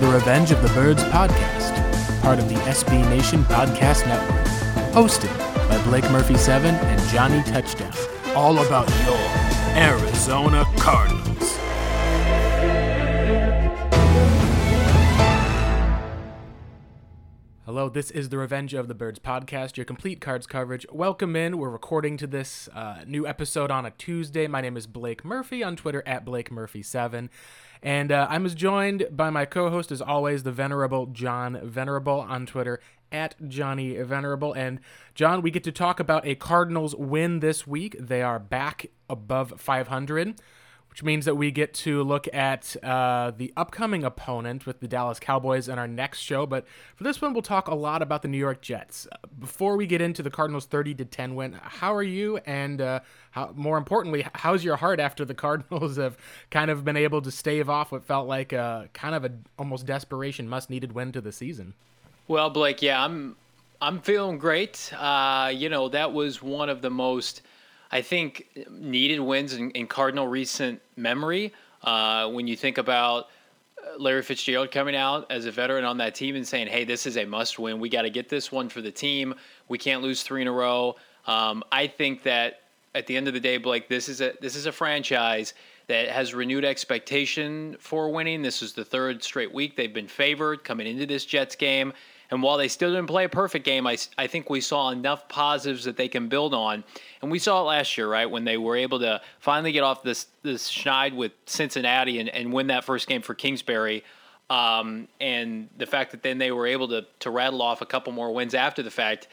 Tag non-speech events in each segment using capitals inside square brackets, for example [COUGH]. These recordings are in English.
The Revenge of the Birds podcast, part of the SB Nation Podcast Network, hosted by Blake Murphy 7 and Johnny Touchdown. All about your Arizona Cardinals. Hello, this is the Revenge of the Birds podcast, your complete cards coverage. Welcome in. We're recording to this uh, new episode on a Tuesday. My name is Blake Murphy on Twitter at Blake Murphy7. And uh, I'm joined by my co host, as always, the venerable John Venerable on Twitter at Johnny Venerable. And John, we get to talk about a Cardinals win this week. They are back above 500 which means that we get to look at uh, the upcoming opponent with the Dallas Cowboys in our next show. But for this one, we'll talk a lot about the New York Jets. Before we get into the Cardinals' 30 to 10 win, how are you? And uh, how, more importantly, how's your heart after the [LAUGHS] Cardinals have kind of been able to stave off what felt like a kind of a almost desperation, must needed win to the season? Well, Blake, yeah, I'm I'm feeling great. Uh, you know, that was one of the most I think needed wins in, in Cardinal recent memory. Uh, when you think about uh, Larry Fitzgerald coming out as a veteran on that team and saying, "Hey, this is a must-win. We got to get this one for the team. We can't lose three in a row." Um, I think that at the end of the day, Blake, this is a this is a franchise that has renewed expectation for winning. This is the third straight week they've been favored coming into this Jets game. And while they still didn't play a perfect game, I, I think we saw enough positives that they can build on. And we saw it last year, right, when they were able to finally get off this this schneid with Cincinnati and, and win that first game for Kingsbury. Um, and the fact that then they were able to to rattle off a couple more wins after the fact.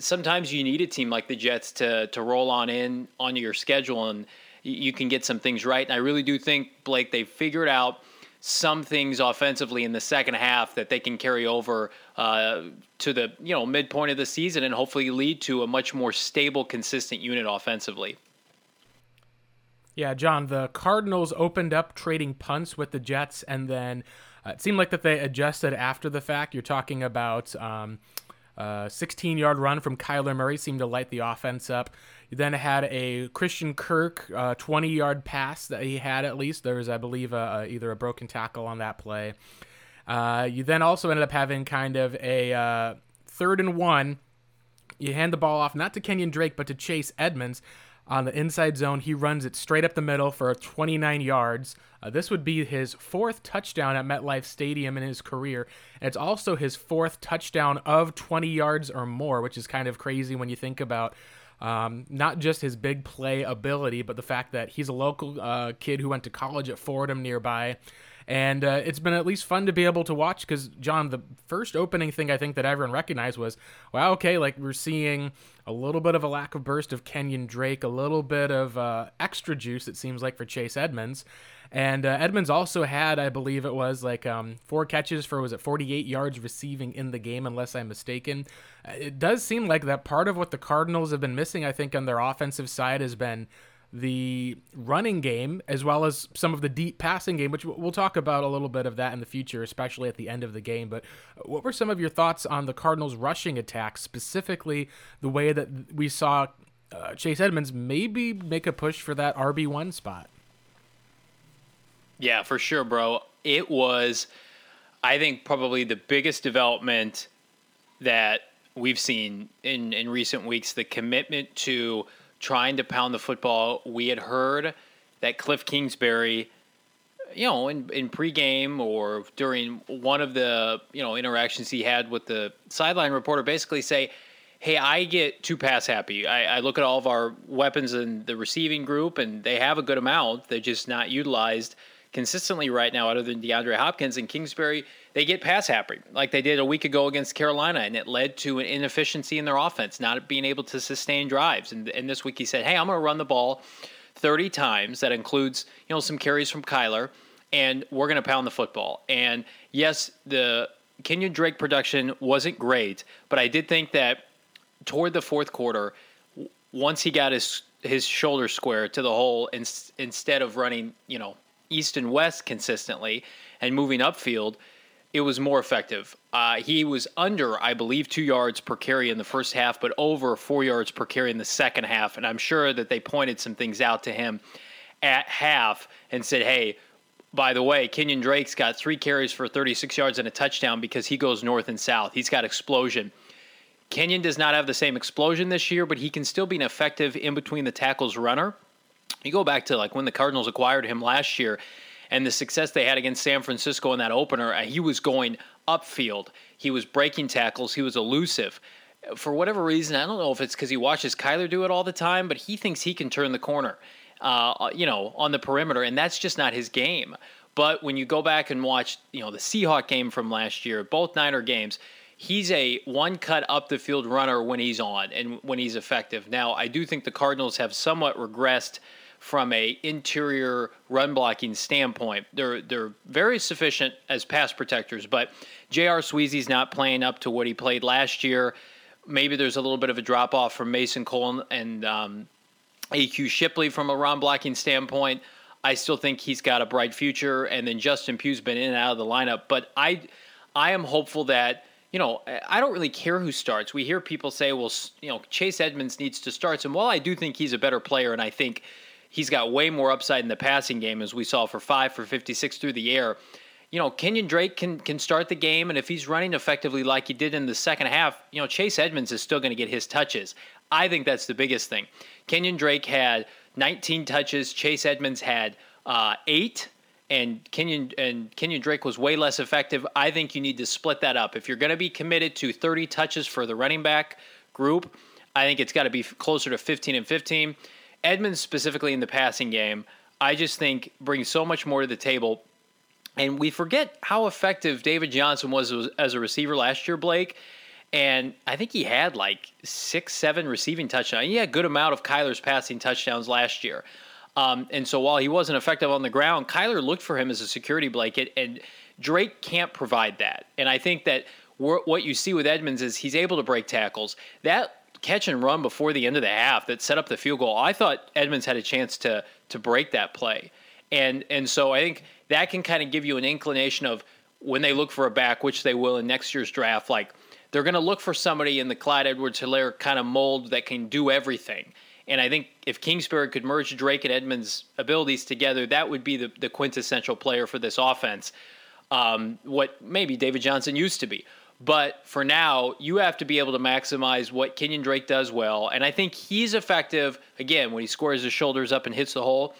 Sometimes you need a team like the Jets to to roll on in onto your schedule and you can get some things right. And I really do think Blake they figured out some things offensively in the second half that they can carry over uh, to the you know midpoint of the season and hopefully lead to a much more stable, consistent unit offensively. Yeah, John, the Cardinals opened up trading punts with the Jets, and then uh, it seemed like that they adjusted after the fact. You're talking about. Um, 16 yard run from Kyler Murray seemed to light the offense up. You then had a Christian Kirk 20 uh, yard pass that he had at least. There was, I believe, a, a, either a broken tackle on that play. Uh, you then also ended up having kind of a uh, third and one. You hand the ball off not to Kenyon Drake, but to Chase Edmonds on the inside zone. He runs it straight up the middle for 29 yards. Uh, this would be his fourth touchdown at MetLife Stadium in his career. And it's also his fourth touchdown of 20 yards or more, which is kind of crazy when you think about um, not just his big play ability, but the fact that he's a local uh, kid who went to college at Fordham nearby. And uh, it's been at least fun to be able to watch because, John, the first opening thing I think that everyone recognized was, wow, okay, like we're seeing a little bit of a lack of burst of Kenyon Drake, a little bit of uh, extra juice, it seems like, for Chase Edmonds. And uh, Edmonds also had, I believe it was like um, four catches for was it 48 yards receiving in the game, unless I'm mistaken. Uh, it does seem like that part of what the Cardinals have been missing, I think, on their offensive side has been the running game as well as some of the deep passing game, which we'll talk about a little bit of that in the future, especially at the end of the game. But what were some of your thoughts on the Cardinals' rushing attack, specifically the way that we saw uh, Chase Edmonds maybe make a push for that RB1 spot? Yeah, for sure, bro. It was, I think, probably the biggest development that we've seen in, in recent weeks the commitment to trying to pound the football. We had heard that Cliff Kingsbury, you know, in, in pregame or during one of the, you know, interactions he had with the sideline reporter basically say, hey, I get too pass happy. I, I, look at all of our weapons in the receiving group, and they have a good amount. They're just not utilized consistently right now, other than DeAndre Hopkins and Kingsbury they get pass happy like they did a week ago against Carolina, and it led to an inefficiency in their offense, not being able to sustain drives. And, and this week he said, "Hey, I'm going to run the ball 30 times. That includes you know some carries from Kyler, and we're going to pound the football." And yes, the Kenyon Drake production wasn't great, but I did think that toward the fourth quarter, once he got his his shoulder square to the hole, in, instead of running you know east and west consistently and moving upfield it was more effective. Uh, he was under, I believe, two yards per carry in the first half, but over four yards per carry in the second half. And I'm sure that they pointed some things out to him at half and said, hey, by the way, Kenyon Drake's got three carries for 36 yards and a touchdown because he goes north and south. He's got explosion. Kenyon does not have the same explosion this year, but he can still be an effective in between the tackles runner. You go back to like when the Cardinals acquired him last year and the success they had against San Francisco in that opener, uh, he was going upfield. He was breaking tackles. He was elusive. For whatever reason, I don't know if it's because he watches Kyler do it all the time, but he thinks he can turn the corner, uh, you know, on the perimeter, and that's just not his game. But when you go back and watch, you know, the Seahawk game from last year, both Niner games, he's a one cut up the field runner when he's on and when he's effective. Now, I do think the Cardinals have somewhat regressed from a interior run blocking standpoint. They're they're very sufficient as pass protectors, but J.R. Sweezy's not playing up to what he played last year. Maybe there's a little bit of a drop off from Mason Cole and um, AQ Shipley from a run blocking standpoint. I still think he's got a bright future, and then Justin Pugh's been in and out of the lineup. But I, I am hopeful that you know I don't really care who starts. We hear people say, well, you know, Chase Edmonds needs to start. And while I do think he's a better player, and I think he's got way more upside in the passing game, as we saw for five for 56 through the air. You know, Kenyon Drake can can start the game, and if he's running effectively like he did in the second half, you know, Chase Edmonds is still going to get his touches. I think that's the biggest thing. Kenyon Drake had 19 touches. Chase Edmonds had uh, eight, and Kenyon and Kenyon Drake was way less effective. I think you need to split that up. If you're going to be committed to 30 touches for the running back group, I think it's got to be closer to 15 and 15. Edmonds specifically in the passing game, I just think brings so much more to the table. And we forget how effective David Johnson was as a receiver last year, Blake. And I think he had like six, seven receiving touchdowns. He had a good amount of Kyler's passing touchdowns last year. Um, and so while he wasn't effective on the ground, Kyler looked for him as a security blanket, and Drake can't provide that. And I think that what you see with Edmonds is he's able to break tackles. That catch and run before the end of the half that set up the field goal, I thought Edmonds had a chance to to break that play. And and so I think that can kind of give you an inclination of when they look for a back, which they will in next year's draft, like they're going to look for somebody in the Clyde Edwards Helaire kind of mold that can do everything. And I think if Kingsbury could merge Drake and Edmonds' abilities together, that would be the, the quintessential player for this offense. Um, what maybe David Johnson used to be. But for now, you have to be able to maximize what Kenyon Drake does well. And I think he's effective, again, when he scores his shoulders up and hits the hole.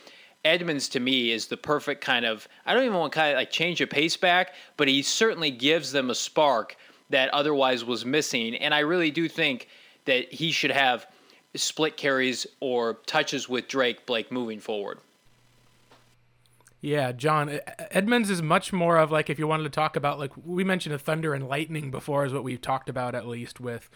Edmonds to me is the perfect kind of I don't even want to kind of like change a pace back, but he certainly gives them a spark that otherwise was missing. And I really do think that he should have split carries or touches with Drake Blake moving forward. Yeah, John Edmonds is much more of like if you wanted to talk about like we mentioned a thunder and lightning before is what we've talked about at least with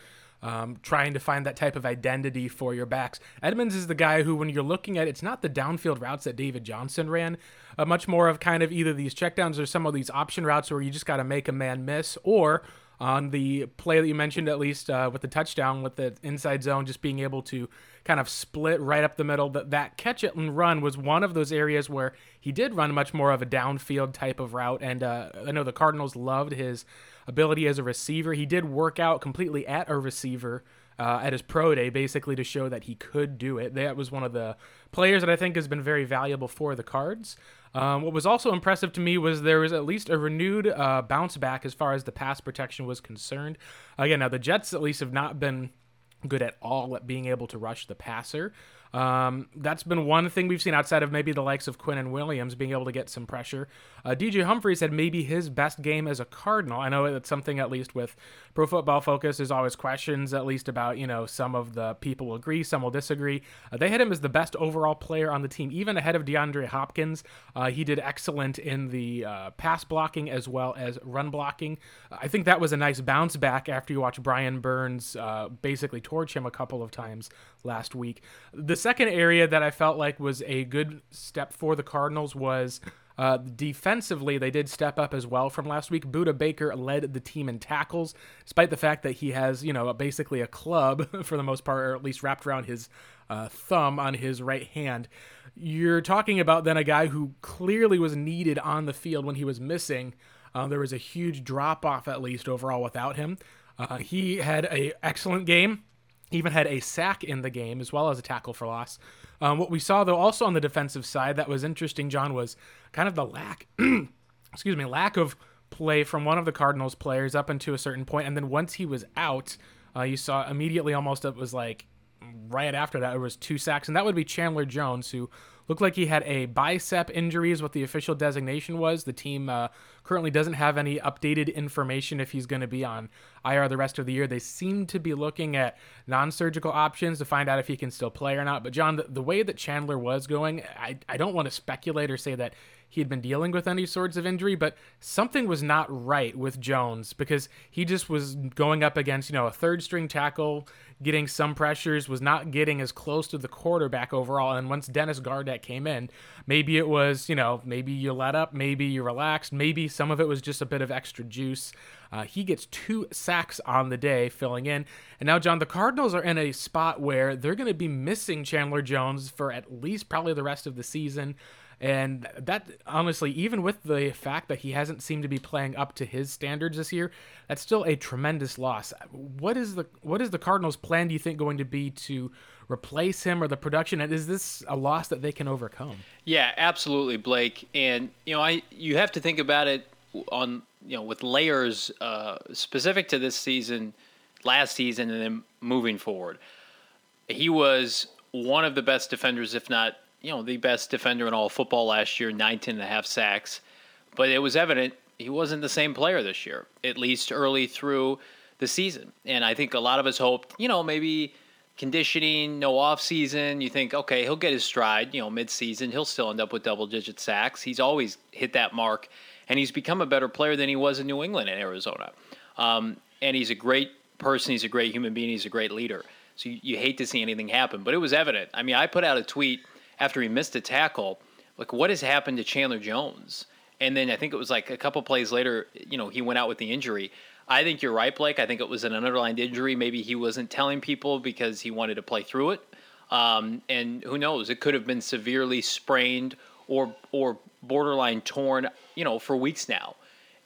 um, trying to find that type of identity for your backs. Edmonds is the guy who, when you're looking at, it's not the downfield routes that David Johnson ran, uh, much more of kind of either these checkdowns or some of these option routes where you just got to make a man miss, or on the play that you mentioned, at least uh, with the touchdown, with the inside zone, just being able to kind of split right up the middle. That that catch it and run was one of those areas where he did run much more of a downfield type of route. And uh, I know the Cardinals loved his ability as a receiver. He did work out completely at a receiver. Uh, at his pro day, basically to show that he could do it. That was one of the players that I think has been very valuable for the Cards. Um, what was also impressive to me was there was at least a renewed uh, bounce back as far as the pass protection was concerned. Again, now the Jets at least have not been good at all at being able to rush the passer. Um, that's been one thing we've seen outside of maybe the likes of Quinnen Williams being able to get some pressure. Uh, DJ Humphries had maybe his best game as a Cardinal. I know it's something at least with Pro Football Focus. There's always questions at least about you know some of the people will agree, some will disagree. Uh, they had him as the best overall player on the team, even ahead of DeAndre Hopkins. Uh, he did excellent in the uh, pass blocking as well as run blocking. I think that was a nice bounce back after you watch Brian Burns uh, basically torch him a couple of times last week. The second area that I felt like was a good step for the Cardinals was uh, defensively, they did step up as well from last week. Budda Baker led the team in tackles, despite the fact that he has, you know, basically a club [LAUGHS] for the most part, or at least wrapped around his uh, thumb on his right hand. You're talking about then a guy who clearly was needed on the field when he was missing. Uh, there was a huge drop off, at least overall, without him. Uh, he had a excellent game even had a sack in the game as well as a tackle for loss. Um, what we saw though also on the defensive side that was interesting, John, was kind of the lack, [CLEARS THROAT] excuse me, lack of play from one of the Cardinals players up into a certain point, and then once he was out, uh, you saw immediately almost it was like right after that it was two sacks, and that would be Chandler Jones who Looked like he had a bicep injury, is what the official designation was. The team uh, currently doesn't have any updated information if he's going to be on IR the rest of the year. They seem to be looking at non surgical options to find out if he can still play or not. But, John, the, the way that Chandler was going, I, I don't want to speculate or say that he had been dealing with any sorts of injury, but something was not right with Jones because he just was going up against, you know, a third string tackle, getting some pressures, was not getting as close to the quarterback overall. And once Dennis Gardeck came in, maybe it was, you know, maybe you let up, maybe you relaxed, maybe some of it was just a bit of extra juice. Uh, he gets two sacks on the day, filling in. And now, John, the Cardinals are in a spot where they're going to be missing Chandler Jones for at least probably the rest of the season. And that, honestly, even with the fact that he hasn't seemed to be playing up to his standards this year, that's still a tremendous loss. What is the what is the Cardinals' plan? Do you think going to be to replace him or the production? And is this a loss that they can overcome? Yeah, absolutely, Blake. And you know, I you have to think about it on you know with layers uh, specific to this season, last season, and then moving forward. He was one of the best defenders, if not you know, the best defender in all football last year, 19 and a half sacks. But it was evident he wasn't the same player this year, at least early through the season. And I think a lot of us hoped, you know, maybe conditioning, no off season. You think, okay, he'll get his stride, you know, mid season. He'll still end up with double digit sacks. He's always hit that mark, and he's become a better player than he was in New England and Arizona. Um, and he's a great person. He's a great human being. He's a great leader. So you, you hate to see anything happen, but it was evident. I mean, I put out a tweet after he missed a tackle, like what has happened to Chandler Jones? And then I think it was like a couple plays later, you know, he went out with the injury. I think you're right, Blake. I think it was an underlined injury. Maybe he wasn't telling people because he wanted to play through it. Um, and who knows? It could have been severely sprained or or borderline torn, you know, for weeks now.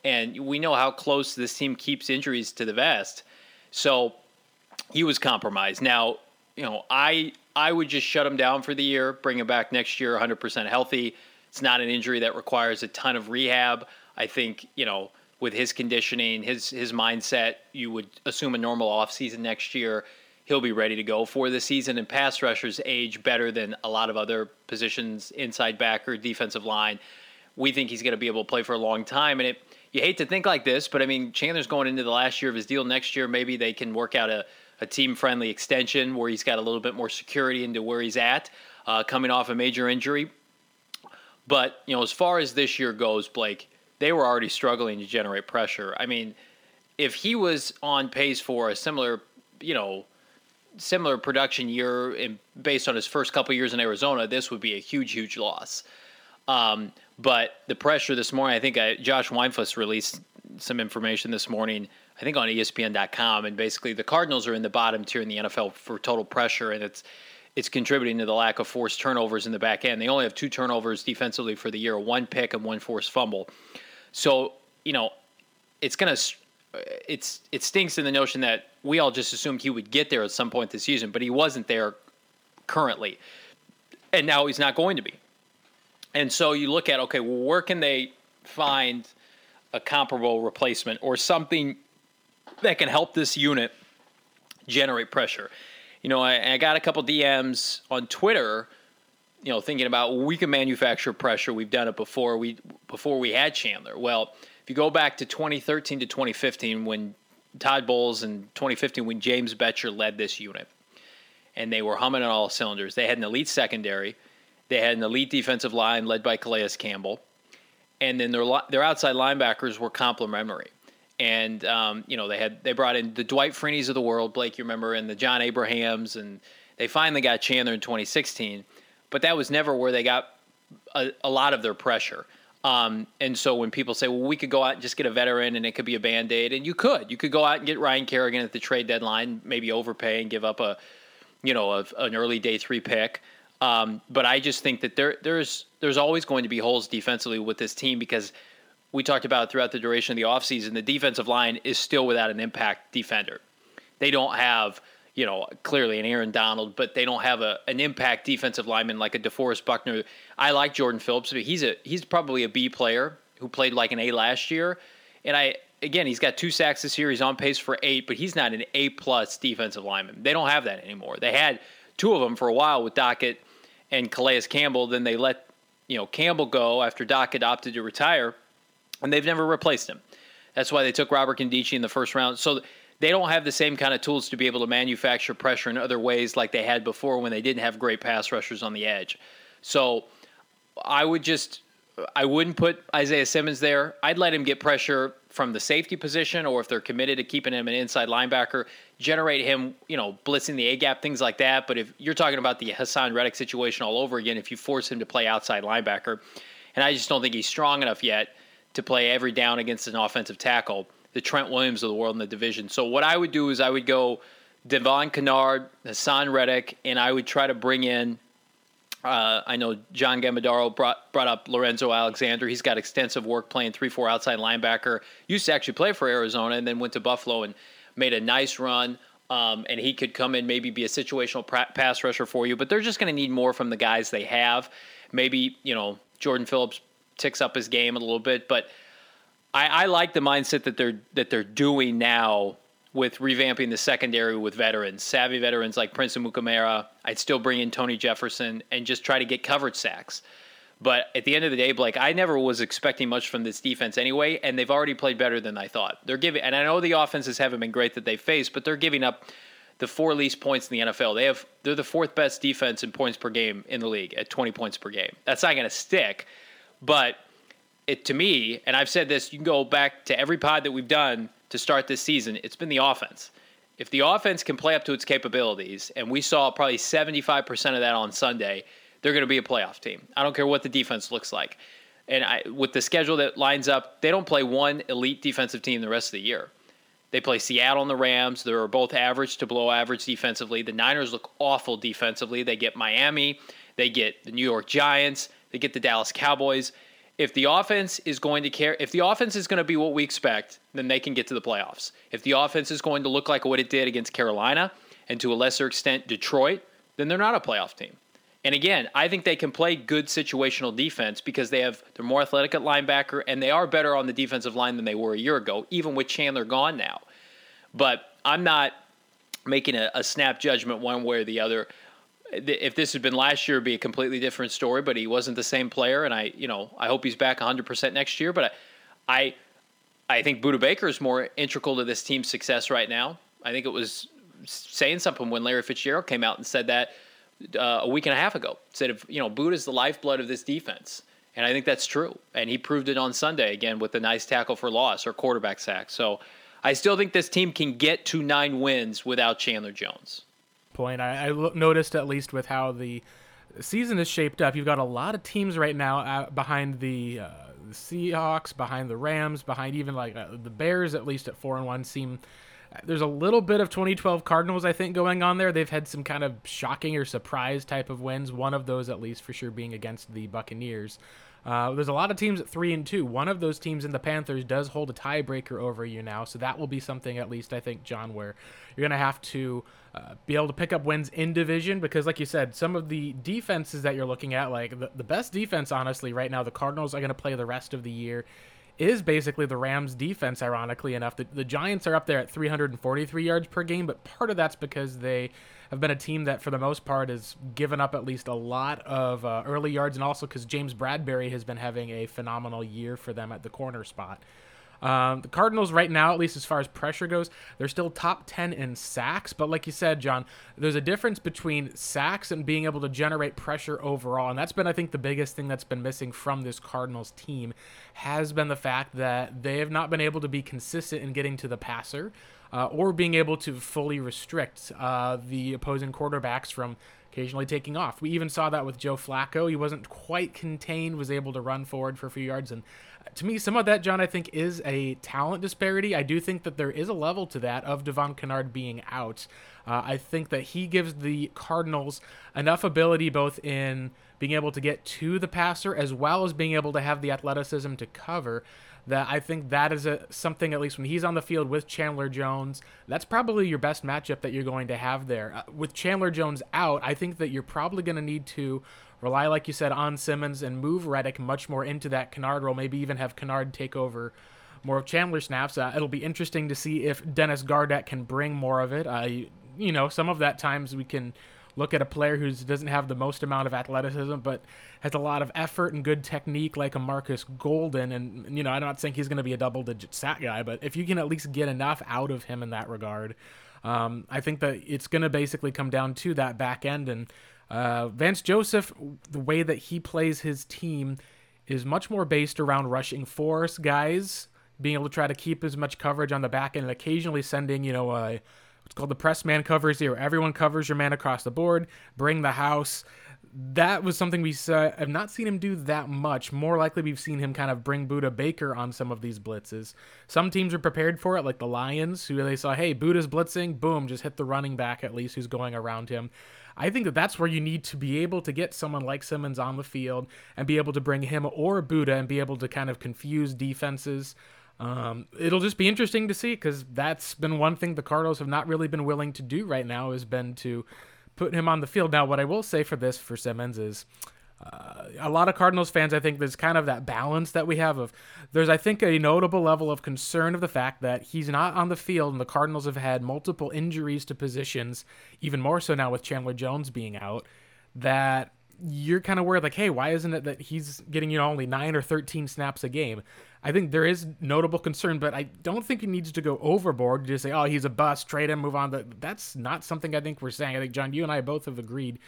And we know how close this team keeps injuries to the vest. So he was compromised. Now, you know, I I would just shut him down for the year, bring him back next year 100% healthy. It's not an injury that requires a ton of rehab. I think, you know, with his conditioning, his his mindset, you would assume a normal offseason next year. He'll be ready to go for the season. And pass rushers age better than a lot of other positions, inside backer, defensive line. We think he's going to be able to play for a long time. And it, you hate to think like this, but I mean, Chandler's going into the last year of his deal. Next year, maybe they can work out a a team friendly extension where he's got a little bit more security into where he's at, uh, coming off a major injury. But, you know, as far as this year goes, Blake, they were already struggling to generate pressure. I mean, if he was on pace for a similar, you know, similar production year in, based on his first couple years in Arizona, this would be a huge, huge loss. Um, but the pressure this morning, I think I, Josh Weinfuss released some information this morning I think on ESPN.com, and basically the Cardinals are in the bottom tier in the NFL for total pressure, and it's it's contributing to the lack of forced turnovers in the back end. They only have two turnovers defensively for the year, one pick and one forced fumble. So you know, it's gonna it's it stinks in the notion that we all just assumed he would get there at some point this season, but he wasn't there currently, and now he's not going to be. And so you look at okay, well, where can they find a comparable replacement or something that can help this unit generate pressure. You know, I, I got a couple DMs on Twitter, you know, thinking about we can manufacture pressure. We've done it before. We before we had Chandler. Well, if you go back to 2013 to 2015 when Todd Bowles and 2015 when James Bettcher led this unit, and they were humming on all cylinders. They had an elite secondary. They had an elite defensive line led by Calais Campbell, and then their their outside linebackers were complementary and um, you know they had they brought in the Dwight Freeneys of the world, Blake, you remember, and the John Abrahams, and they finally got Chandler in 2016, but that was never where they got a, a lot of their pressure. Um, and so when people say, well, we could go out and just get a veteran and it could be a band aid, and you could. You could go out and get Ryan Kerrigan at the trade deadline, maybe overpay and give up a, you know, a, an early day three pick. Um, but I just think that there there's there's always going to be holes defensively with this team because – we talked about throughout the duration of the offseason, the defensive line is still without an impact defender. They don't have, you know, clearly an Aaron Donald, but they don't have a an impact defensive lineman like a DeForest Buckner. I like Jordan Phillips, but he's a he's probably a B player who played like an A last year. And I again, he's got two sacks this year. He's on pace for eight, but he's not an A plus defensive lineman. They don't have that anymore. They had two of them for a while with Dockett and Calais Campbell. Then they let you know Campbell go after Dockett opted to retire, and they've never replaced him. That's why they took Robert Nkemdiche in the first round. So they don't have the same kind of tools to be able to manufacture pressure in other ways like they had before when they didn't have great pass rushers on the edge. So I would just I wouldn't put Isaiah Simmons there. I'd let him get pressure from the safety position, or if they're committed to keeping him an inside linebacker, generate him, you know, blitzing the A gap, things like that. But if you're talking about the Haason Reddick situation all over again, if you force him to play outside linebacker, and I just don't think he's strong enough yet to play every down against an offensive tackle, the Trent Williams of the world in the division. So what I would do is I would go Devon Kennard, Haason Reddick, and I would try to bring in uh, I know John Gambadaro brought brought up Lorenzo Alexander. He's got extensive work playing three four outside linebacker. Used to actually play for Arizona and then went to Buffalo and made a nice run. Um, and he could come in maybe be a situational pass rusher for you. But they're just going to need more from the guys they have. Maybe you know Jordan Phillips ticks up his game a little bit, but I, I like the mindset that they're that they're doing now with revamping the secondary with veterans, savvy veterans like Prince Amukamara. I'd still bring in Tony Jefferson and just try to get coverage sacks. But at the end of the day, Blake, I never was expecting much from this defense anyway, and they've already played better than I thought. They're giving, and I know the offenses haven't been great that they faced, but they're giving up the four least points in the NFL. They have they're the fourth best defense in points per game in the league at 20 points per game. That's not going to stick, but it to me, and I've said this, you can go back to every pod that we've done to start this season, it's been the offense. If the offense can play up to its capabilities, and we saw probably 75% of that on Sunday, they're going to be a playoff team. I don't care what the defense looks like. And I, with the schedule that lines up, they don't play one elite defensive team the rest of the year. They play Seattle and the Rams. They're both average to below average defensively. The Niners look awful defensively. They get Miami. They get the New York Giants. They get the Dallas Cowboys if the offense is going to care, if the offense is going to be what we expect, then they can get to the playoffs. If the offense is going to look like what it did against Carolina and to a lesser extent Detroit, then they're not a playoff team. And again, I think they can play good situational defense because they have they're more athletic at linebacker and they are better on the defensive line than they were a year ago, even with Chandler gone now. But I'm not making a, a snap judgment one way or the other if this had been last year, it'd be a completely different story. But he wasn't the same player, and I, you know, I hope he's back 100 percent next year. But I, I, I think Budda Baker is more integral to this team's success right now. I think it was saying something when Larry Fitzgerald came out and said that uh, a week and a half ago. Said, if, you know, Budda is the lifeblood of this defense. And I think that's true. And he proved it on Sunday again with a nice tackle for loss or quarterback sack. So I still think this team can get to nine wins without Chandler Jones point. I, I noticed at least with how the season is shaped up, you've got a lot of teams right now uh, behind the, uh, the, Seahawks, behind the Rams, behind even like uh, the Bears. At least at four and one, seem uh, there's a little bit of 2012 Cardinals I think going on there. They've had some kind of shocking or surprise type of wins. One of those, at least for sure, being against the Buccaneers. Uh, there's a lot of teams at three and two. One of those teams in the Panthers does hold a tiebreaker over you now, so that will be something at least I think, John, where you're gonna have to uh, be able to pick up wins in division because, like you said, some of the defenses that you're looking at, like the, the best defense, honestly, right now, the Cardinals are gonna play the rest of the year is basically the Rams' defense, ironically enough. The, the Giants are up there at 343 yards per game, but part of that's because they have been a team that, for the most part, has given up at least a lot of uh, early yards, and also because James Bradberry has been having a phenomenal year for them at the corner spot. Um, the Cardinals, right now, at least as far as pressure goes, they're still top 10 in sacks. But like you said, John, there's a difference between sacks and being able to generate pressure overall. And that's been, I think, the biggest thing that's been missing from this Cardinals team has been the fact that they have not been able to be consistent in getting to the passer. Uh, or being able to fully restrict uh, the opposing quarterbacks from occasionally taking off. We even saw that with Joe Flacco. He wasn't quite contained, was able to run forward for a few yards, and To me, some of that, John, I think is a talent disparity. I do think that there is a level to that of Devon Kennard being out. Uh, I think that he gives the Cardinals enough ability both in being able to get to the passer as well as being able to have the athleticism to cover that I think that is a something at least when he's on the field with Chandler Jones, that's probably your best matchup that you're going to have there. Uh, with Chandler Jones out, I think that you're probably going to need to rely, like you said, on Simmons and move Reddick much more into that Kennard role. Maybe even have Kennard take over more of Chandler snaps. Uh, it'll be interesting to see if Dennis Gardeck can bring more of it. Uh, you, you know, some of that times we can look at a player who doesn't have the most amount of athleticism, but has a lot of effort and good technique, like a Marcus Golden. And you know, I'm not saying he's going to be a double-digit sack guy, but if you can at least get enough out of him in that regard, um, I think that it's going to basically come down to that back end. And uh, Vance Joseph, the way that he plays his team is much more based around rushing force guys, being able to try to keep as much coverage on the back end, and occasionally sending you know it's called the press man covers here. Everyone covers your man across the board. Bring the house. That was something we saw. I've not seen him do that much. More likely, we've seen him kind of bring Budda Baker on some of these blitzes. Some teams are prepared for it, like the Lions, who they saw, hey, Budda's blitzing, boom, just hit the running back at least who's going around him. I think that that's where you need to be able to get someone like Simmons on the field and be able to bring him or Budda and be able to kind of confuse defenses. Um, it'll just be interesting to see because that's been one thing the Cardinals have not really been willing to do right now has been to put him on the field. Now, what I will say for this for Simmons is a lot of Cardinals fans, I think there's kind of that balance that we have of there's, I think, a notable level of concern of the fact that he's not on the field and the Cardinals have had multiple injuries to positions, even more so now with Chandler Jones being out, that you're kind of worried like, hey, why isn't it that he's getting, you know, only nine or 13 snaps a game? I think there is notable concern, but I don't think he needs to go overboard to just say, oh, he's a bust, trade him, move on. That's not something I think we're saying. I think, John, you and I both have agreed.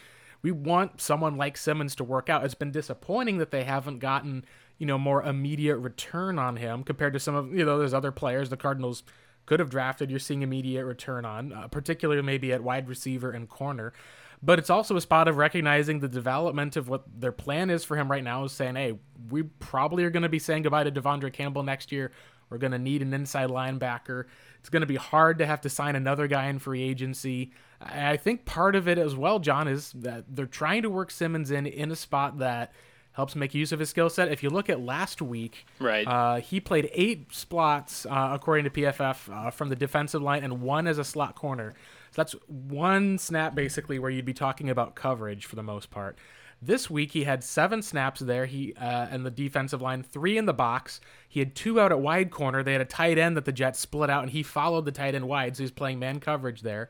We want someone like Simmons to work out. It's been disappointing that they haven't gotten, you know, more immediate return on him compared to some of, you know, there's other players the Cardinals could have drafted. You're seeing immediate return on, uh, particularly maybe at wide receiver and corner but it's also a spot of recognizing the development of what their plan is for him right now is saying, hey, we probably are going to be saying goodbye to De'Vondre Campbell next year. We're going to need an inside linebacker. It's going to be hard to have to sign another guy in free agency. I think part of it as well, John, is that they're trying to work Simmons in in a spot that helps make use of his skill set. If you look at last week, right, uh, he played eight slots uh, according to PFF uh, from the defensive line and one as a slot corner. So that's one snap basically where you'd be talking about coverage for the most part. This week he had seven snaps there. He uh, and the defensive line, three in the box. He had two out at wide corner. They had a tight end that the Jets split out, and he followed the tight end wide, so he's playing man coverage there.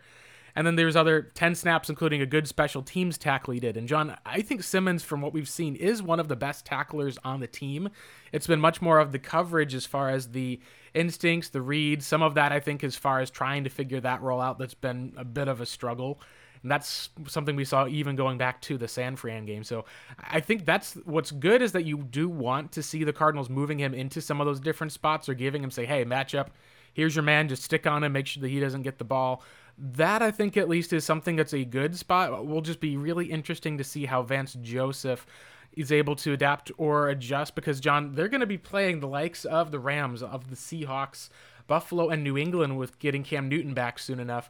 And then there's other 10 snaps, including a good special teams tackle he did. And John, I think Simmons, from what we've seen, is one of the best tacklers on the team. It's been much more of the coverage as far as the instincts, the reads. Some of that, I think, as far as trying to figure that role out, that's been a bit of a struggle. And that's something we saw even going back to the San Fran game. So I think that's what's good is that you do want to see the Cardinals moving him into some of those different spots or giving him, say, hey, matchup, here's your man, just stick on him, make sure that he doesn't get the ball. That I think at least is something that's a good spot. We'll just be really interesting to see how Vance Joseph is able to adapt or adjust because John, they're going to be playing the likes of the Rams, of the Seahawks, Buffalo, and New England with getting Cam Newton back soon enough.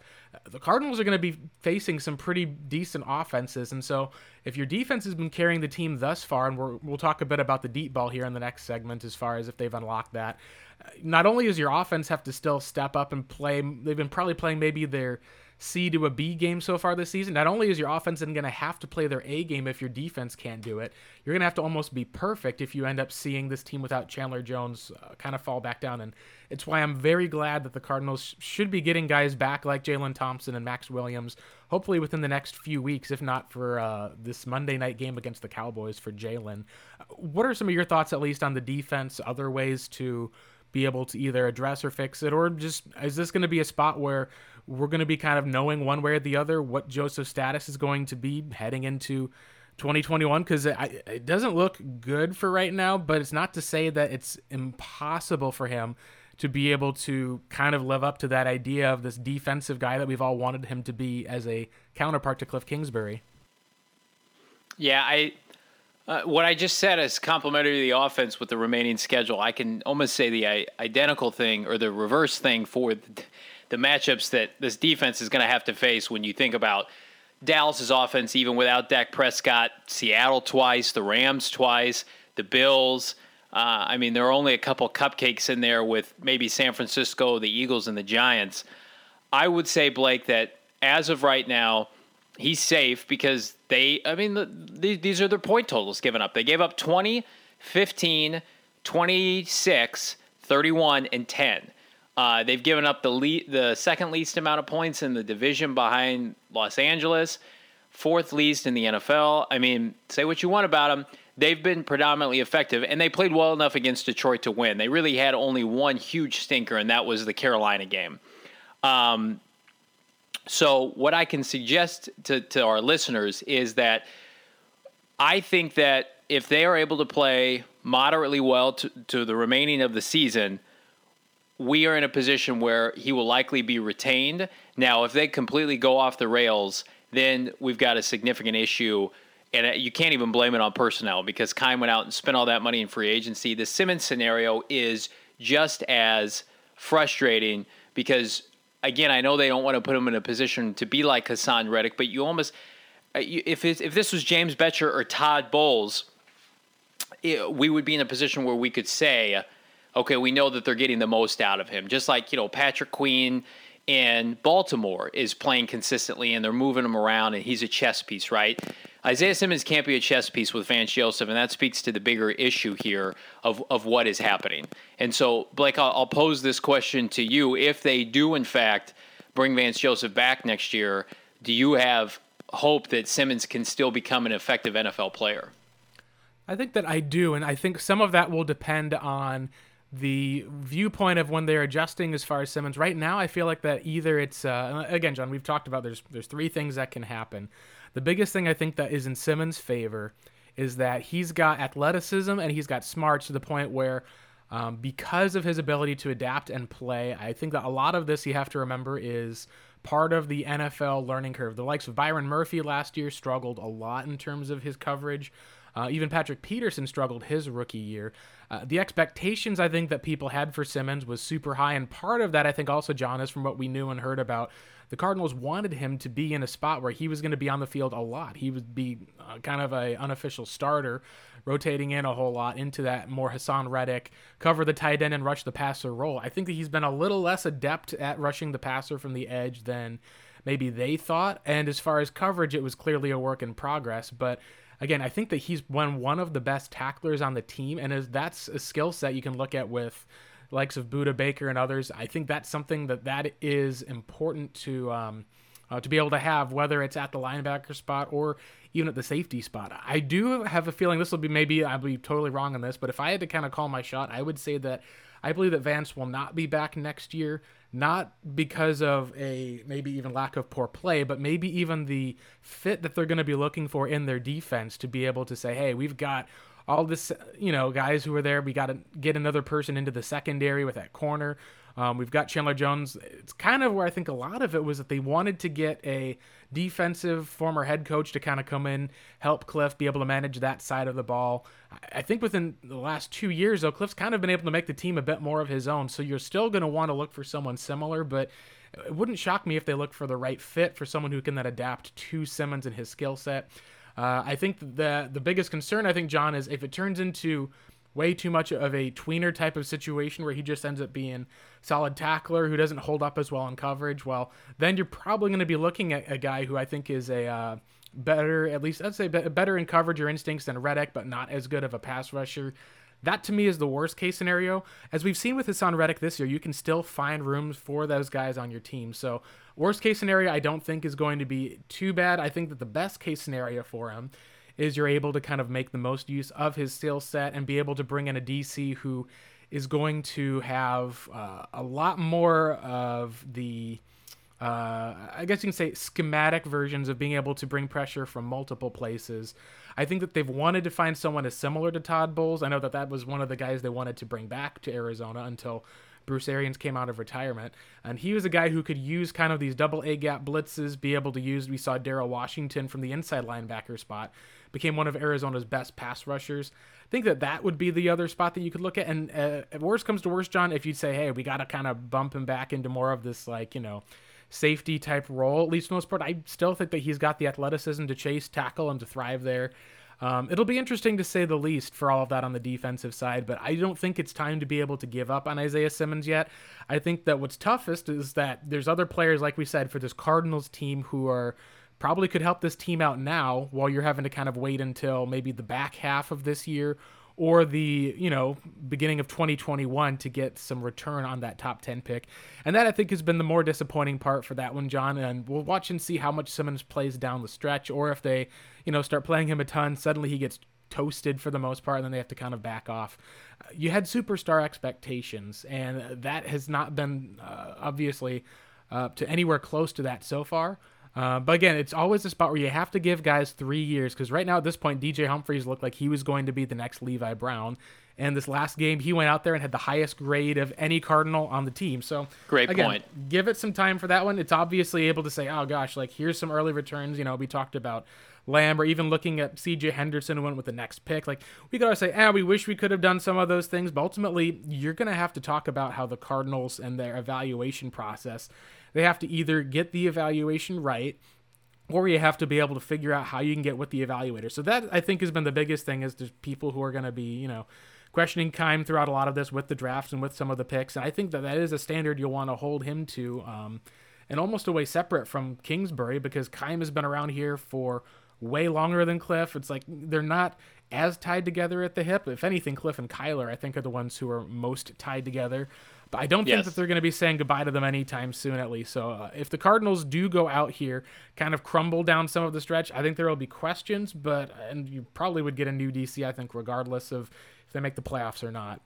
The Cardinals are going to be facing some pretty decent offenses, and so if your defense has been carrying the team thus far, and we will talk a bit about the deep ball here in the next segment as far as if they've unlocked that not only does your offense have to still step up and play, they've been probably playing maybe their C to a B game so far this season. Not only is your offense then going to have to play their A game if your defense can't do it, you're going to have to almost be perfect if you end up seeing this team without Chandler Jones uh, kind of fall back down. And it's why I'm very glad that the Cardinals should be getting guys back like Jalen Thompson and Max Williams, hopefully within the next few weeks, if not for uh, this Monday night game against the Cowboys for Jalen. What are some of your thoughts, at least, on the defense, other ways to be able to either address or fix it, or just is this going to be a spot where we're going to be kind of knowing one way or the other what Joseph's status is going to be heading into 2021? Because it, it doesn't look good for right now, but it's not to say that it's impossible for him to be able to kind of live up to that idea of this defensive guy that we've all wanted him to be as a counterpart to Cliff Kingsbury. Yeah, I Uh, what I just said is complementary to the offense with the remaining schedule. I can almost say the identical thing or the reverse thing for the, the matchups that this defense is going to have to face when you think about Dallas's offense, even without Dak Prescott, Seattle twice, the Rams twice, the Bills. Uh, I mean, there are only a couple cupcakes in there with maybe San Francisco, the Eagles, and the Giants. I would say, Blake, that as of right now, he's safe because they, I mean, the, the, these are their point totals given up. They gave up 20, 15, 26, 31, and 10. Uh, they've given up the lead, the second least amount of points in the division behind Los Angeles, fourth least in the NFL. I mean, say what you want about them. They've been predominantly effective, and they played well enough against Detroit to win. They really had only one huge stinker, and that was the Carolina game. Um, so, what I can suggest to, to our listeners is that I think that if they are able to play moderately well to, to the remaining of the season, we are in a position where he will likely be retained. Now, if they completely go off the rails, then we've got a significant issue. And uh, you can't even blame it on personnel because Keim went out and spent all that money in free agency. The Simmons scenario is just as frustrating because again, I know they don't want to put him in a position to be like Haason Reddick, but you almost uh, if if this was James Bettcher or Todd Bowles, it, we would be in a position where we could say, okay, we know that they're getting the most out of him. Just like you know Patrick Queen in Baltimore is playing consistently, and they're moving him around, and he's a chess piece, right? Isaiah Simmons can't be a chess piece with Vance Joseph, and that speaks to the bigger issue here of, of what is happening. And so, Blake, I'll, I'll pose this question to you. If they do, in fact, bring Vance Joseph back next year, do you have hope that Simmons can still become an effective NFL player? I think that I do, and I think some of that will depend on the viewpoint of when they're adjusting as far as Simmons. Right now, I feel like that either it's uh, again, John, we've talked about there's there's three things that can happen. The biggest thing I think that is in Simmons' favor is that he's got athleticism and he's got smarts to the point where, um, because of his ability to adapt and play, I think that a lot of this you have to remember is part of the NFL learning curve. The likes of Byron Murphy last year struggled a lot in terms of his coverage. Uh, even Patrick Peterson struggled his rookie year. Uh, the expectations I think that people had for Simmons was super high, and part of that I think also John is from what we knew and heard about the Cardinals wanted him to be in a spot where he was going to be on the field a lot. He would be uh, kind of a unofficial starter, rotating in a whole lot into that more Haason Reddick, cover the tight end and rush the passer role. I think that he's been a little less adept at rushing the passer from the edge than maybe they thought. And as far as coverage, it was clearly a work in progress, but again, I think that he's one one of the best tacklers on the team, and as that's a skill set you can look at with likes of Budda Baker and others. I think that's something that that is important to um, uh, to be able to have, whether it's at the linebacker spot or even at the safety spot. I do have a feeling this will be maybe I'll be totally wrong on this, but if I had to kind of call my shot, I would say that I believe that Vance will not be back next year, not because of a maybe even lack of poor play, but maybe even the fit that they're going to be looking for in their defense to be able to say, hey, we've got all this, you know, guys who are there. We got to get another person into the secondary with that corner. Um, we've got Chandler Jones. It's kind of where I think a lot of it was that they wanted to get a defensive former head coach to kind of come in, help Cliff be able to manage that side of the ball. I think within the last two years, though, Cliff's kind of been able to make the team a bit more of his own. So you're still going to want to look for someone similar, but it wouldn't shock me if they look for the right fit for someone who can then adapt to Simmons and his skill set. Uh, I think the the biggest concern I think John is if it turns into way too much of a tweener type of situation where he just ends up being solid tackler who doesn't hold up as well in coverage. Well, then you're probably going to be looking at a guy who I think is a uh, better, at least I'd say better in coverage or instincts than Reddick, but not as good of a pass rusher. That to me is the worst case scenario. As we've seen with Haason Reddick this year, you can still find rooms for those guys on your team. So, worst case scenario, I don't think is going to be too bad. I think that the best case scenario for him is you're able to kind of make the most use of his skill set and be able to bring in a DC who is going to have uh, a lot more of the uh, I guess you can say schematic versions of being able to bring pressure from multiple places. I think that they've wanted to find someone as similar to Todd Bowles. I know that that was one of the guys they wanted to bring back to Arizona until Bruce Arians came out of retirement. And he was a guy who could use kind of these double A gap blitzes, be able to use, we saw Daryl Washington from the inside linebacker spot, became one of Arizona's best pass rushers. I think that that would be the other spot that you could look at. And uh, worst comes to worst, John, if you'd say, hey, we got to kind of bump him back into more of this, like, you know, safety type role, at least for most part, I still think that he's got the athleticism to chase, tackle, and to thrive there. Um, it'll be interesting to say the least for all of that on the defensive side, but I don't think it's time to be able to give up on Isaiah Simmons yet. I think that what's toughest is that there's other players, like we said, for this Cardinals team who are probably could help this team out now while you're having to kind of wait until maybe the back half of this year or the you know beginning of 2021 to get some return on that top 10 pick. And that i think has been the more disappointing part for that one john. And we'll watch and see how much simmons plays down the stretch or if they you know start playing him a ton suddenly he gets toasted for the most part and then they have to kind of back off. You had superstar expectations and that has not been uh, obviously uh, to anywhere close to that so far uh, but again, it's always a spot where you have to give guys three years because right now at this point, DJ Humphries looked like he was going to be the next Levi Brown. And this last game, he went out there and had the highest grade of any Cardinal on the team. So great again, point. Give it some time for that one. It's obviously able to say, oh gosh, like here's some early returns. You know, we talked about Lamb or even looking at CJ Henderson who went with the next pick. Like we gotta say, ah, we wish we could have done some of those things. But ultimately, you're gonna have to talk about how the Cardinals and their evaluation process. They have to either get the evaluation right or you have to be able to figure out how you can get with the evaluator. So that I think has been the biggest thing is there's people who are to be, you know, questioning Keim throughout a lot of this with the drafts and with some of the picks. And I think that that is a standard you'll want to hold him to, um, and almost a way separate from Kingsbury because Keim has been around here for way longer than Cliff. It's like they're not as tied together at the hip. If anything, Cliff and Kyler I think are the ones who are most tied together. But I don't yes. think that they're going to be saying goodbye to them anytime soon, at least. So uh, if the Cardinals do go out here, kind of crumble down some of the stretch, I think there will be questions. But and you probably would get a new DC, I think, regardless of if they make the playoffs or not.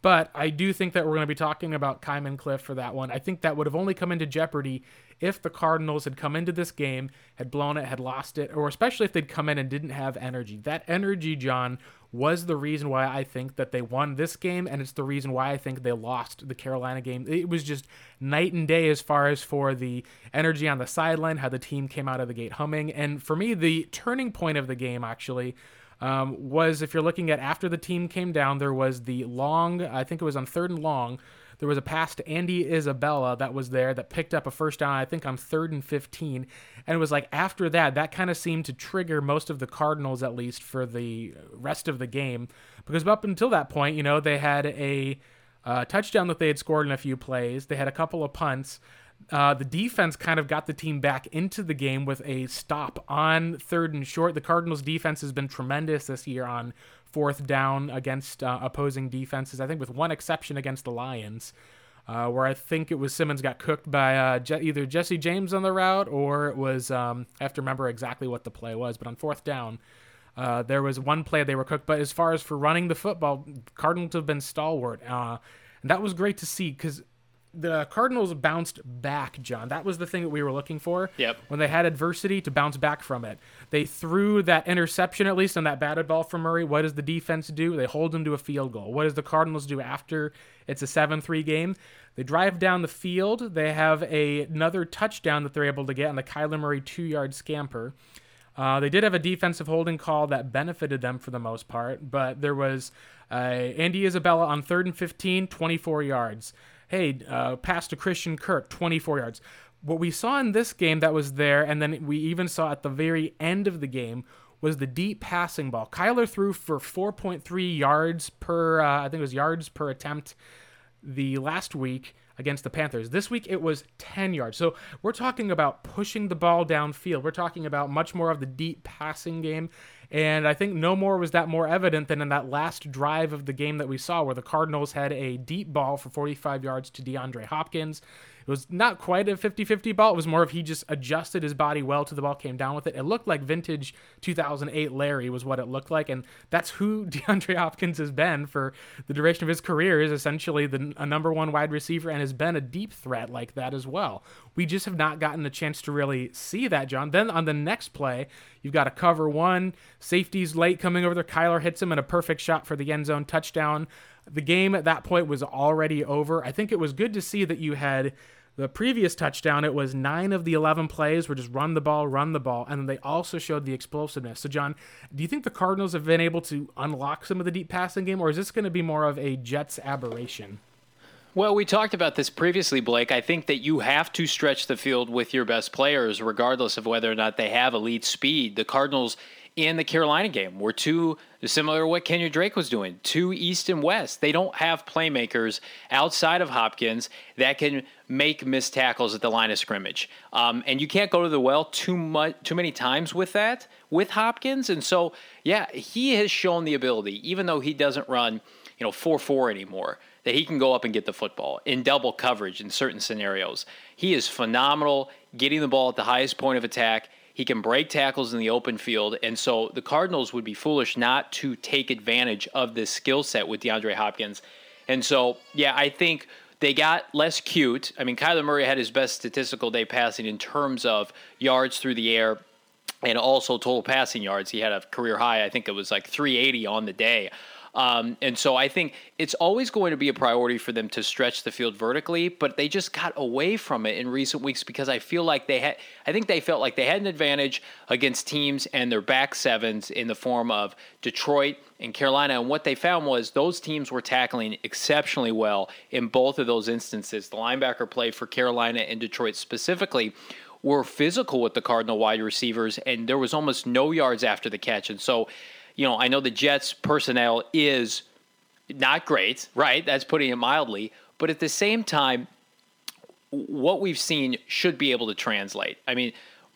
But I do think that we're going to be talking about Keim and Cliff for that one. I think that would have only come into jeopardy if the Cardinals had come into this game, had blown it, had lost it, or especially if they'd come in and didn't have energy. That energy, John, was the reason why I think that they won this game, and it's the reason why I think they lost the Carolina game. It was just night and day as far as for the energy on the sideline, how the team came out of the gate humming. And for me, the turning point of the game actually um, was if you're looking at after the team came down, there was the long, I think it was on third and long, there was a pass to Andy Isabella that was there that picked up a first down, I think on third and 15. And it was like after that, that kind of seemed to trigger most of the Cardinals, at least for the rest of the game. Because up until that point, you know, they had a uh, touchdown that they had scored in a few plays, they had a couple of punts. Uh, the defense kind of got the team back into the game with a stop on third and short. The Cardinals' defense has been tremendous this year on fourth down against uh, opposing defenses. I think with one exception against the Lions, uh, where I think it was Simmons got cooked by uh, Je- either Jesse James on the route or it was um, I have to remember exactly what the play was. But on fourth down, uh, there was one play they were cooked. But as far as for running the football, Cardinals have been stalwart, uh, and that was great to see because the Cardinals bounced back, John. That was the thing that we were looking for. Yep. When they had adversity to bounce back from it. They threw that interception at least on that batted ball from Murray. What does the defense do? They hold him to a field goal. What does the Cardinals do after it's a 7-3 game? They drive down the field. They have a, another touchdown that they're able to get on the Kyler Murray 2-yard scamper. Uh, they did have a defensive holding call that benefited them for the most part, but there was uh, Andy Isabella on third and 15, 24 yards hey, uh, pass to Christian Kirk, 24 yards. What we saw in this game that was there, and then we even saw at the very end of the game, was the deep passing ball. Kyler threw for 4.3 yards per, uh, I think it was yards per attempt the last week against the Panthers. This week it was 10 yards. So we're talking about pushing the ball downfield. We're talking about much more of the deep passing game. And I think no more was that more evident than in that last drive of the game that we saw, where the Cardinals had a deep ball for 45 yards to DeAndre Hopkins. It was not quite a 50 50 ball. It was more of he just adjusted his body well to the ball, came down with it. It looked like vintage 2008 Larry, was what it looked like. And that's who [LAUGHS] DeAndre Hopkins has been for the duration of his career, is essentially the, a number one wide receiver and has been a deep threat like that as well. We just have not gotten a chance to really see that, John. Then on the next play, you've got a cover one, safety's late coming over there. Kyler hits him in a perfect shot for the end zone touchdown. The game at that point was already over. I think it was good to see that you had The previous touchdown, it was nine of the 11 plays were just run the ball, run the ball, and then they also showed the explosiveness. So, John, do you think the Cardinals have been able to unlock some of the deep passing game, or is this going to be more of a Jets aberration? Well, we talked about this previously, Blake. I think that you have to stretch the field with your best players, regardless of whether or not they have elite speed. The Cardinals in the Carolina game were too similar to what Kenya Drake was doing, too east and west. They don't have playmakers outside of Hopkins that can make missed tackles at the line of scrimmage, um, and you can't go to the well too much, too many times with that with Hopkins. And so, yeah, he has shown the ability, even though he doesn't run, you know, four four anymore that he can go up and get the football in double coverage in certain scenarios. He is phenomenal getting the ball at the highest point of attack. He can break tackles in the open field. And so the Cardinals would be foolish not to take advantage of this skill set with DeAndre Hopkins. And so, yeah, I think they got less cute. I mean, Kyler Murray had his best statistical day passing in terms of yards through the air and also total passing yards. He had a career high, I think it was like 380 on the day. Um, and so I think it's always going to be a priority for them to stretch the field vertically, but they just got away from it in recent weeks because I feel like they had, I think they felt like they had an advantage against teams and their back sevens in the form of Detroit and Carolina. And what they found was those teams were tackling exceptionally well in both of those instances. The linebacker play for Carolina and Detroit specifically were physical with the Cardinal wide receivers, and there was almost no yards after the catch. And so, you know, I know the Jets personnel is not great, right? That's putting it mildly. But at the same time, what we've seen should be able to translate. I mean,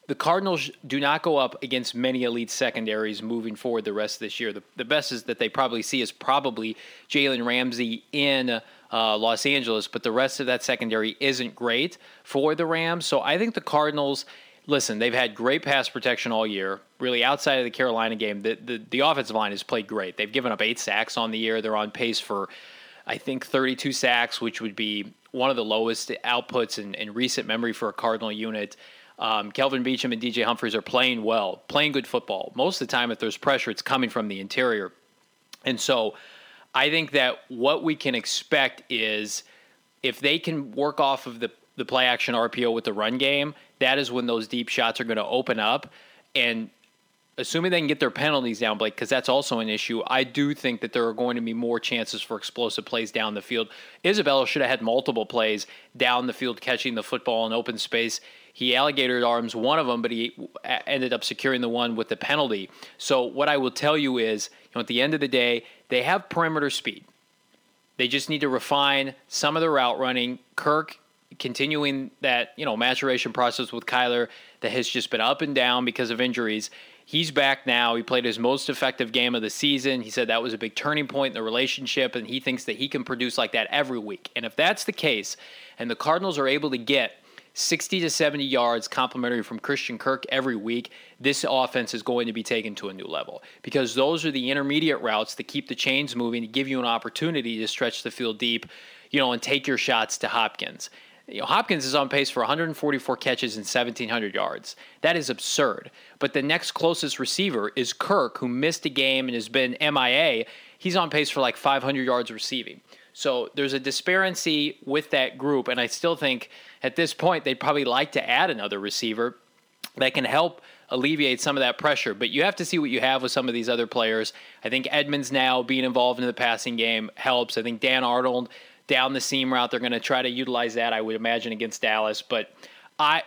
the Cardinals do not go up against many elite secondaries moving forward the rest of this year. The, the best is that they probably see is probably Jalen Ramsey in uh, Los Angeles, but the rest of that secondary isn't great for the Rams. So I think the Cardinals listen, they've had great pass protection all year. Really, outside of the Carolina game, the, the, the offensive line has played great. They've given up eight sacks on the year. They're on pace for, I think, 32 sacks, which would be one of the lowest outputs in, in recent memory for a Cardinal unit. Um, Kelvin Beachum and DJ Humphries are playing well, playing good football. Most of the time, if there's pressure, it's coming from the interior. And so I think that what we can expect is if they can work off of the the play action RPO with the run game, that is when those deep shots are going to open up. And assuming they can get their penalties down, Blake, because that's also an issue, I do think that there are going to be more chances for explosive plays down the field. Isabella should have had multiple plays down the field catching the football in open space. He alligator arms one of them, but he ended up securing the one with the penalty. So what I will tell you is, you know, at the end of the day, they have perimeter speed. They just need to refine some of the route running. Kirk continuing that you know maturation process with Kyler that has just been up and down because of injuries. He's back now. He played his most effective game of the season. He said that was a big turning point in the relationship, and he thinks that he can produce like that every week. And if that's the case, and the Cardinals are able to get 60 to 70 yards complementary from Christian Kirk every week, this offense is going to be taken to a new level because those are the intermediate routes that keep the chains moving to give you an opportunity to stretch the field deep, you know, and take your shots to Hopkins. You know, Hopkins is on pace for 144 catches and 1,700 yards. That is absurd. But the next closest receiver is Kirk, who missed a game and has been MIA. He's on pace for like 500 yards receiving. So there's a disparity with that group, and I still think at this point they'd probably like to add another receiver that can help alleviate some of that pressure. But you have to see what you have with some of these other players. I think Edmonds now being involved in the passing game helps. I think Dan Arnold down the seam route. They're going to try to utilize that, I would imagine, against Dallas. But I,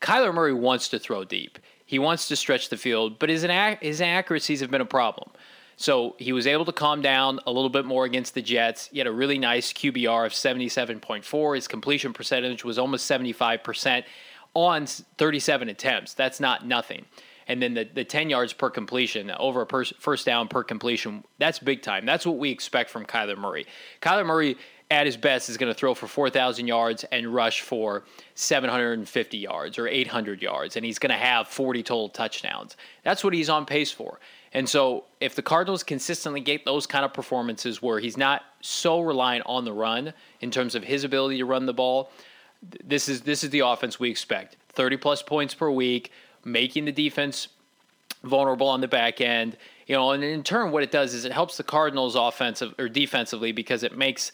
Kyler Murray wants to throw deep. He wants to stretch the field, but his his accuracies have been a problem. So he was able to calm down a little bit more against the Jets. He had a really nice QBR of 77.4. His completion percentage was almost 75% on 37 attempts. That's not nothing. And then the, the 10 yards per completion, over a per, first down per completion, that's big time. That's what we expect from Kyler Murray. Kyler Murray at his best is going to throw for 4,000 yards and rush for 750 yards or 800 yards, and he's going to have 40 total touchdowns. That's what he's on pace for. And so, if the Cardinals consistently get those kind of performances where he's not so reliant on the run in terms of his ability to run the ball, this is this is the offense we expect. 30 plus points per week, making the defense vulnerable on the back end. You know, and in turn, what it does is it helps the Cardinals offensive or defensively because it makes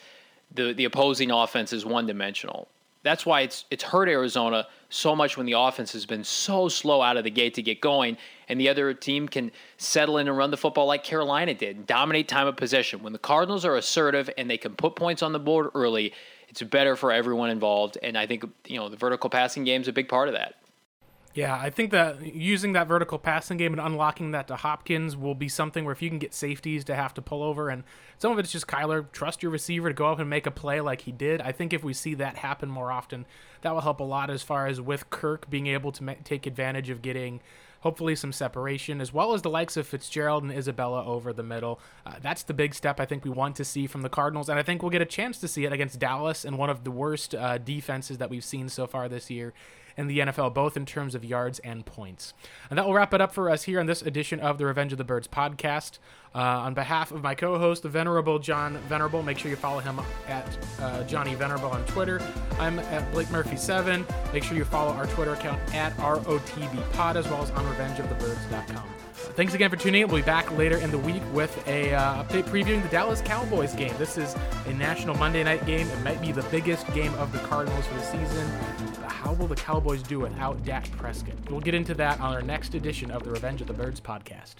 the the opposing offense is one dimensional. that's why it's it's hurt Arizona so much when the offense has been so slow out of the gate to get going, and the other team can settle in and run the football like Carolina did, dominate time of possession. When the Cardinals are assertive and they can put points on the board early, it's better for everyone involved. And I think you know the vertical passing game is a big part of that. Yeah, I think that using that vertical passing game and unlocking that to Hopkins will be something where if you can get safeties to have to pull over, and some of it's just Kyler, trust your receiver to go up and make a play like he did. I think if we see that happen more often, that will help a lot as far as with Kirk being able to ma- take advantage of getting hopefully some separation, as well as the likes of Fitzgerald and Isabella over the middle. Uh, that's the big step I think we want to see from the Cardinals, and I think we'll get a chance to see it against Dallas and one of the worst uh, defenses that we've seen so far this year in the NFL, both in terms of yards and points. And that will wrap it up for us here on this edition of the Revenge of the Birds podcast. Uh, on behalf of my co host, the Venerable John Venerable, make sure you follow him at uh, Johnny Venerable on Twitter. I'm at Blake Murphy7. Make sure you follow our Twitter account at ROTBpod as well as on RevengeOfTheBirds.com. Thanks again for tuning in. We'll be back later in the week with a uh, update previewing the Dallas Cowboys game. This is a national Monday night game. It might be the biggest game of the Cardinals for the season. How will the Cowboys do without Dak Prescott? We'll get into that on our next edition of the Revenge of the Birds podcast.